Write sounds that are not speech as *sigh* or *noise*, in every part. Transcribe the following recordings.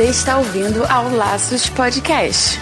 Você está ouvindo ao Laços Podcast.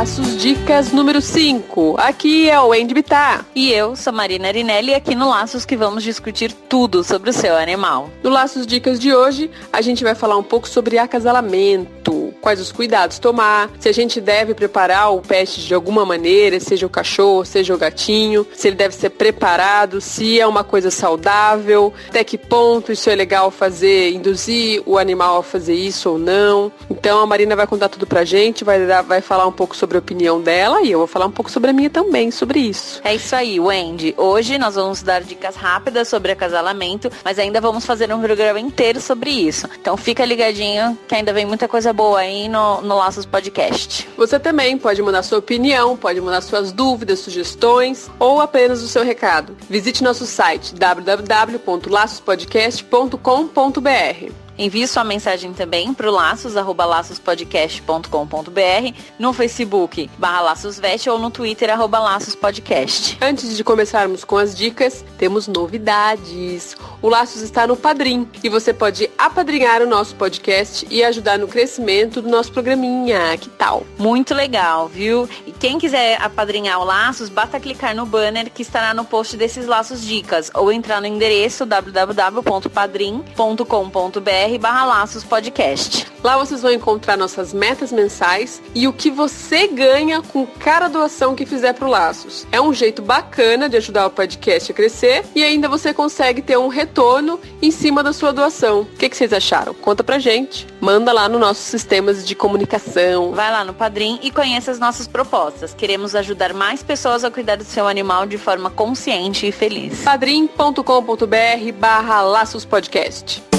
Laços Dicas número 5. Aqui é o Andy Bittar. E eu sou Marina Arinelli aqui no Laços que vamos discutir tudo sobre o seu animal. No Laços Dicas de hoje, a gente vai falar um pouco sobre acasalamento, quais os cuidados tomar, se a gente deve preparar o pet de alguma maneira, seja o cachorro, seja o gatinho, se ele deve ser preparado, se é uma coisa saudável, até que ponto isso é legal fazer, induzir o animal a fazer isso ou não. Então a Marina vai contar tudo pra gente, vai, dar, vai falar um pouco sobre a opinião dela e eu vou falar um pouco sobre a minha também, sobre isso. É isso aí, Wendy. Hoje nós vamos dar dicas rápidas sobre acasalamento, mas ainda vamos fazer um programa inteiro sobre isso. Então fica ligadinho que ainda vem muita coisa boa aí no, no Laços Podcast. Você também pode mandar sua opinião, pode mandar suas dúvidas, sugestões ou apenas o seu recado. Visite nosso site www.laçospodcast.com.br. Envie sua mensagem também para o laços, arroba laçospodcast.com.br, no Facebook, barra laçosveste ou no Twitter, arroba laçospodcast. Antes de começarmos com as dicas, temos novidades. O Laços está no Padrim e você pode apadrinhar o nosso podcast e ajudar no crescimento do nosso programinha. Que tal? Muito legal, viu? E quem quiser apadrinhar o Laços, basta clicar no banner que estará no post desses Laços Dicas ou entrar no endereço www.padrim.com.br barra Laços Podcast. Lá vocês vão encontrar nossas metas mensais e o que você ganha com cada doação que fizer pro Laços. É um jeito bacana de ajudar o podcast a crescer e ainda você consegue ter um retorno em cima da sua doação. O que, que vocês acharam? Conta pra gente. Manda lá nos nossos sistemas de comunicação. Vai lá no Padrim e conheça as nossas propostas. Queremos ajudar mais pessoas a cuidar do seu animal de forma consciente e feliz. padrim.com.br barra Laços Podcast.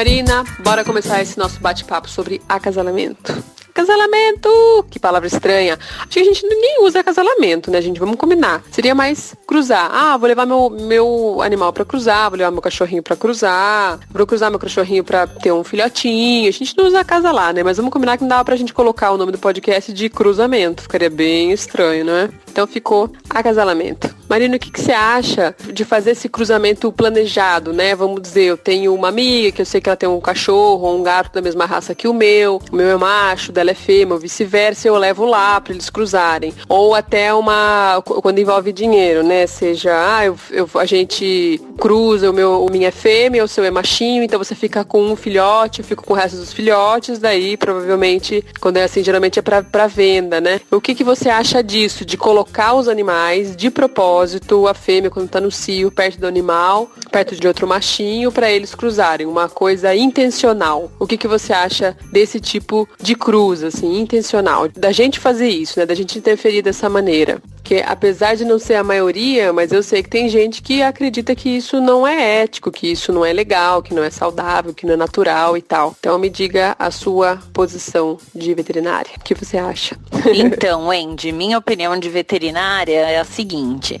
Marina, bora começar esse nosso bate-papo sobre acasalamento. Acasalamento! Que palavra estranha. Acho que a gente ninguém usa acasalamento, né, gente? Vamos combinar. Seria mais cruzar. Ah, vou levar meu, meu animal para cruzar, vou levar meu cachorrinho para cruzar, vou cruzar meu cachorrinho para ter um filhotinho. A gente não usa acasalar, né? Mas vamos combinar que não dava pra gente colocar o nome do podcast de cruzamento. Ficaria bem estranho, não é? Então ficou acasalamento. Marina, o que, que você acha de fazer esse cruzamento planejado, né? Vamos dizer, eu tenho uma amiga que eu sei que ela tem um cachorro ou um gato da mesma raça que o meu, o meu é macho, dela é fêmea, ou vice-versa, eu levo lá para eles cruzarem. Ou até uma, quando envolve dinheiro, né? Seja, ah, eu, eu, a gente cruza, o meu, o minha é fêmea, o seu é machinho, então você fica com um filhote, eu fico com o resto dos filhotes, daí provavelmente, quando é assim, geralmente é para venda, né? O que, que você acha disso, de colocar os animais de propósito, a fêmea quando tá no cio, perto do animal, perto de outro machinho, para eles cruzarem, uma coisa intencional. O que, que você acha desse tipo de cruz, assim, intencional? Da gente fazer isso, né? Da gente interferir dessa maneira. Porque apesar de não ser a maioria, mas eu sei que tem gente que acredita que isso não é ético, que isso não é legal, que não é saudável, que não é natural e tal. Então me diga a sua posição de veterinária. O que você acha? Então, Andy, minha opinião de veterinária é a seguinte: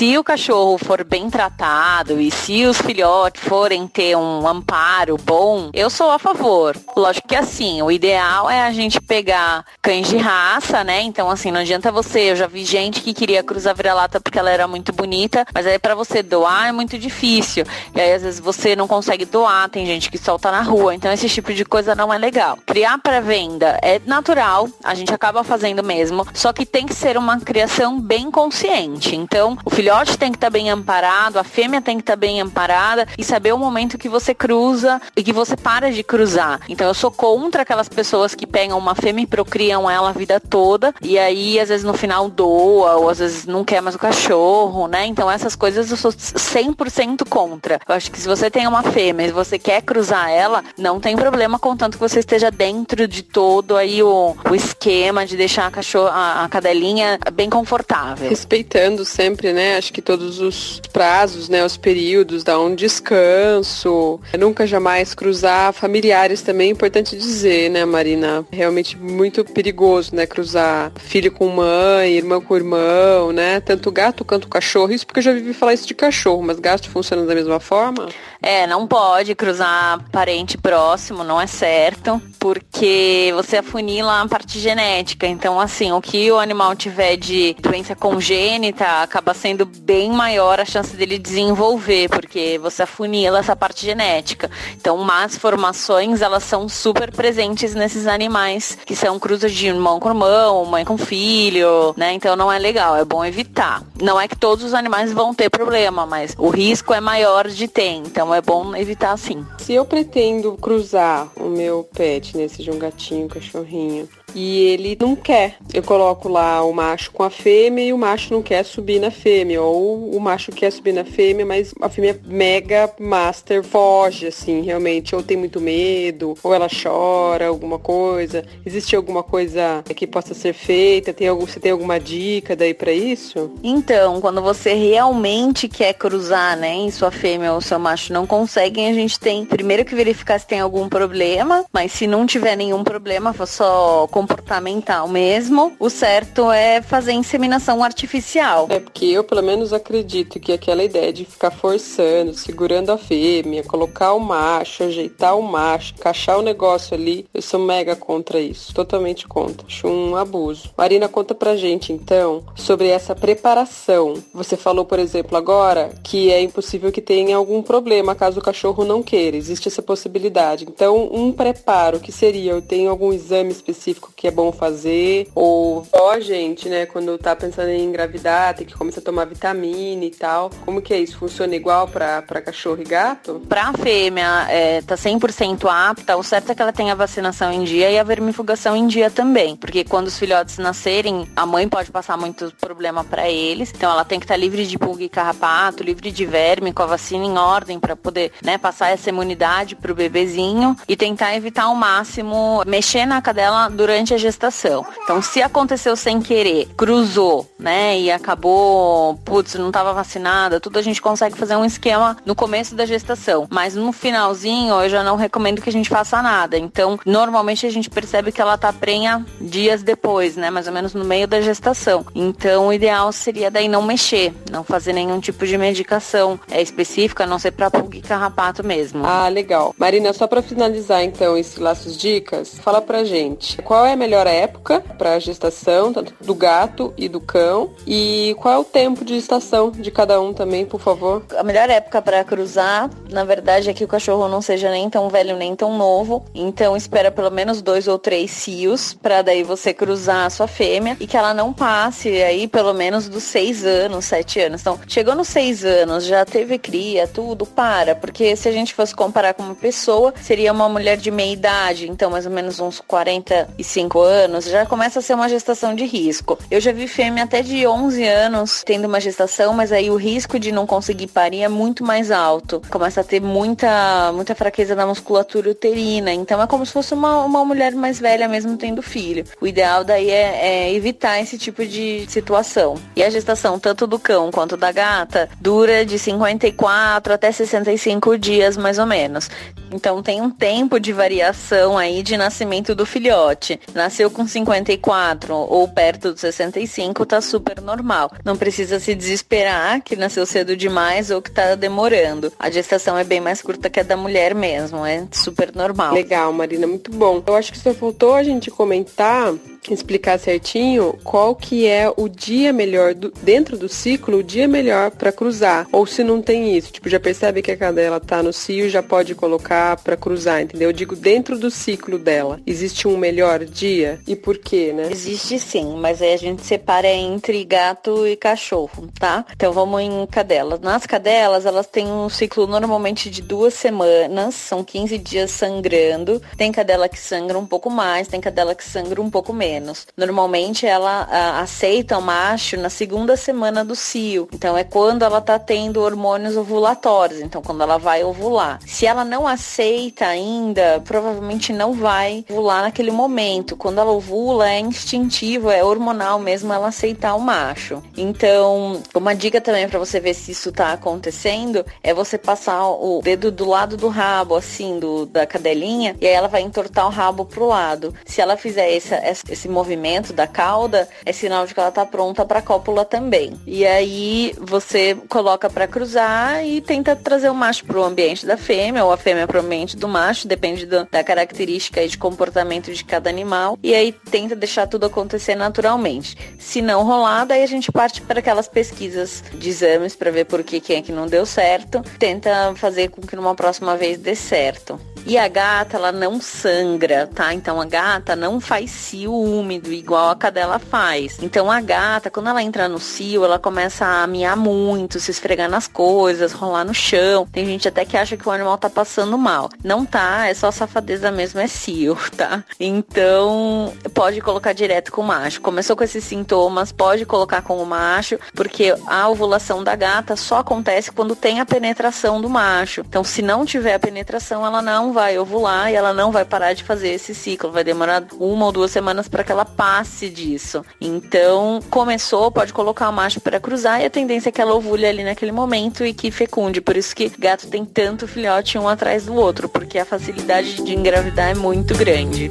se o cachorro for bem tratado e se os filhotes forem ter um amparo bom, eu sou a favor. Lógico que assim, o ideal é a gente pegar cães de raça, né? Então, assim, não adianta você. Eu já vi gente que queria cruzar vira-lata porque ela era muito bonita, mas aí para você doar é muito difícil. E aí às vezes você não consegue doar, tem gente que solta na rua, então esse tipo de coisa não é legal. Criar para venda é natural, a gente acaba fazendo mesmo, só que tem que ser uma criação bem consciente. Então, o filhote tem que estar tá bem amparado, a fêmea tem que estar tá bem amparada e saber o momento que você cruza e que você para de cruzar. Então, eu sou contra aquelas pessoas que pegam uma fêmea e procriam ela a vida toda e aí às vezes no final doa ou às vezes não quer mais o cachorro, né? Então, essas coisas eu sou 100% contra. Eu acho que se você tem uma fêmea e você quer cruzar ela, não tem problema contanto que você esteja dentro de todo aí o, o esquema de deixar a cachorro, a, a cadelinha bem confortável. Respeitando sempre, né? Acho que todos os prazos, né, os períodos, dar um descanso, nunca jamais cruzar familiares também, é importante dizer, né, Marina? Realmente muito perigoso, né, cruzar filho com mãe, irmã com irmão, né? Tanto gato quanto cachorro. Isso porque eu já vivi falar isso de cachorro, mas gato funciona da mesma forma? É, não pode cruzar parente próximo, não é certo, porque você afunila a parte genética. Então, assim, o que o animal tiver de doença congênita acaba sendo bem maior a chance dele desenvolver, porque você afunila essa parte genética. Então, más formações, elas são super presentes nesses animais, que são cruzas de irmão com irmão, mãe com filho, né? Então, não é legal, é bom evitar. Não é que todos os animais vão ter problema, mas o risco é maior de ter. Então, então é bom evitar assim. Se eu pretendo cruzar o meu pet, né, seja um gatinho, um cachorrinho, e ele não quer. Eu coloco lá o macho com a fêmea e o macho não quer subir na fêmea. Ou o macho quer subir na fêmea, mas a fêmea mega master foge, assim, realmente. Ou tem muito medo, ou ela chora, alguma coisa. Existe alguma coisa que possa ser feita? Tem algum, você tem alguma dica daí para isso? Então, quando você realmente quer cruzar, né, e sua fêmea ou seu macho não conseguem, a gente tem primeiro que verificar se tem algum problema, mas se não tiver nenhum problema, só comportamental mesmo, o certo é fazer inseminação artificial. É porque eu, pelo menos, acredito que aquela ideia de ficar forçando, segurando a fêmea, colocar o macho, ajeitar o macho, encaixar o negócio ali, eu sou mega contra isso. Totalmente contra. Acho um abuso. Marina, conta pra gente, então, sobre essa preparação. Você falou, por exemplo, agora que é impossível que tenha algum problema caso o cachorro não queira. Existe essa possibilidade. Então, um preparo que seria, eu tenho algum exame específico que é bom fazer. Ou ó, gente, né, quando tá pensando em engravidar, tem que começar a tomar vitamina e tal. Como que é isso? Funciona igual para cachorro e gato? Pra fêmea, é, tá 100% apta, o certo é que ela tenha a vacinação em dia e a vermifugação em dia também. Porque quando os filhotes nascerem, a mãe pode passar muito problema para eles. Então ela tem que estar tá livre de pulga e carrapato, livre de verme, com a vacina em ordem para poder, né, passar essa imunidade pro bebezinho e tentar evitar ao máximo mexer na cadela durante durante a gestação. Então, se aconteceu sem querer, cruzou, né, e acabou, putz, não estava vacinada, tudo a gente consegue fazer um esquema no começo da gestação. Mas no finalzinho, eu já não recomendo que a gente faça nada. Então, normalmente a gente percebe que ela tá prenha dias depois, né, mais ou menos no meio da gestação. Então, o ideal seria daí não mexer, não fazer nenhum tipo de medicação é, específica, a não ser para pulga e carrapato mesmo. Ah, legal. Marina, só para finalizar então esses laços dicas, fala pra gente, qual é é a melhor época para a gestação, tanto do gato e do cão? E qual é o tempo de gestação de cada um também, por favor? A melhor época para cruzar, na verdade, é que o cachorro não seja nem tão velho nem tão novo. Então espera pelo menos dois ou três cios para daí você cruzar a sua fêmea e que ela não passe aí pelo menos dos seis anos, sete anos. Então, chegou nos seis anos, já teve cria, tudo, para. Porque se a gente fosse comparar com uma pessoa, seria uma mulher de meia idade, então mais ou menos uns 45 5 anos, já começa a ser uma gestação de risco. Eu já vi fêmea até de 11 anos tendo uma gestação, mas aí o risco de não conseguir parir é muito mais alto. Começa a ter muita, muita fraqueza da musculatura uterina. Então é como se fosse uma, uma mulher mais velha mesmo tendo filho. O ideal daí é, é evitar esse tipo de situação. E a gestação, tanto do cão quanto da gata, dura de 54 até 65 dias mais ou menos. Então tem um tempo de variação aí de nascimento do filhote nasceu com 54 ou perto dos 65, tá super normal. Não precisa se desesperar que nasceu cedo demais ou que tá demorando. A gestação é bem mais curta que a da mulher mesmo, é super normal. Legal, Marina, muito bom. Eu acho que só faltou a gente comentar explicar certinho qual que é o dia melhor do, dentro do ciclo, o dia melhor para cruzar. Ou se não tem isso, tipo, já percebe que a cadela tá no cio, já pode colocar para cruzar, entendeu? Eu digo dentro do ciclo dela. Existe um melhor dia e por quê, né? Existe sim, mas aí a gente separa entre gato e cachorro, tá? Então vamos em cadelas. Nas cadelas, elas têm um ciclo normalmente de duas semanas, são 15 dias sangrando. Tem cadela que sangra um pouco mais, tem cadela que sangra um pouco menos menos. Normalmente ela a, aceita o macho na segunda semana do cio. Então é quando ela tá tendo hormônios ovulatórios. Então quando ela vai ovular. Se ela não aceita ainda, provavelmente não vai ovular naquele momento. Quando ela ovula é instintivo, é hormonal mesmo ela aceitar o macho. Então, uma dica também para você ver se isso tá acontecendo é você passar o dedo do lado do rabo, assim, do, da cadelinha, e aí ela vai entortar o rabo pro lado. Se ela fizer esse, esse movimento da cauda, é sinal de que ela tá pronta pra cópula também. E aí você coloca para cruzar e tenta trazer o macho pro ambiente da fêmea, ou a fêmea pro ambiente do macho, depende do, da característica e de comportamento de cada animal. E aí tenta deixar tudo acontecer naturalmente. Se não rolar, daí a gente parte para aquelas pesquisas de exames para ver por que quem é que não deu certo. Tenta fazer com que numa próxima vez dê certo. E a gata, ela não sangra, tá? Então a gata não faz cio úmido igual a cadela faz. Então a gata, quando ela entra no cio, ela começa a miar muito, se esfregar nas coisas, rolar no chão. Tem gente até que acha que o animal tá passando mal. Não tá, é só safadeza mesmo, é cio, *laughs* tá? Então pode colocar direto com o macho. Começou com esses sintomas, pode colocar com o macho, porque a ovulação da gata só acontece quando tem a penetração do macho. Então se não tiver a penetração, ela não vai ovular e ela não vai parar de fazer esse ciclo. Vai demorar uma ou duas semanas para que ela passe disso. Então, começou, pode colocar o macho para cruzar e a tendência é que ela ovule ali naquele momento e que fecunde. Por isso que gato tem tanto filhote um atrás do outro, porque a facilidade de engravidar é muito grande.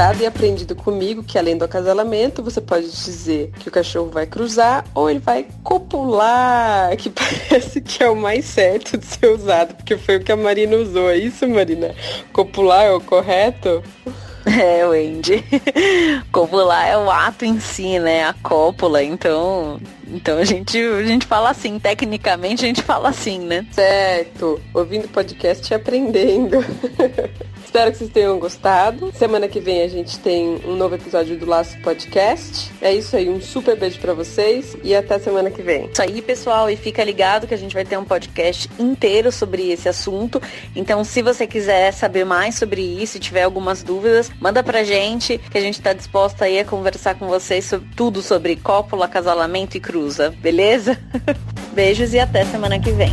Gostado e aprendido comigo que além do acasalamento, você pode dizer que o cachorro vai cruzar ou ele vai copular, que *laughs* parece que é o mais certo de ser usado, porque foi o que a Marina usou. É isso, Marina? Copular é o correto? *laughs* É, Wendy. *laughs* Copular é o ato em si, né? A cópula, então. Então a gente, a gente fala assim, tecnicamente a gente fala assim, né? Certo. Ouvindo podcast e aprendendo. Espero que vocês tenham gostado. Semana que vem a gente tem um novo episódio do Laço Podcast. É isso aí, um super beijo para vocês e até semana que vem. Isso aí, pessoal, e fica ligado que a gente vai ter um podcast inteiro sobre esse assunto. Então, se você quiser saber mais sobre isso e tiver algumas dúvidas, manda pra gente que a gente tá disposta aí a conversar com vocês sobre tudo sobre cópula, acasalamento e cruza, beleza? *laughs* Beijos e até semana que vem.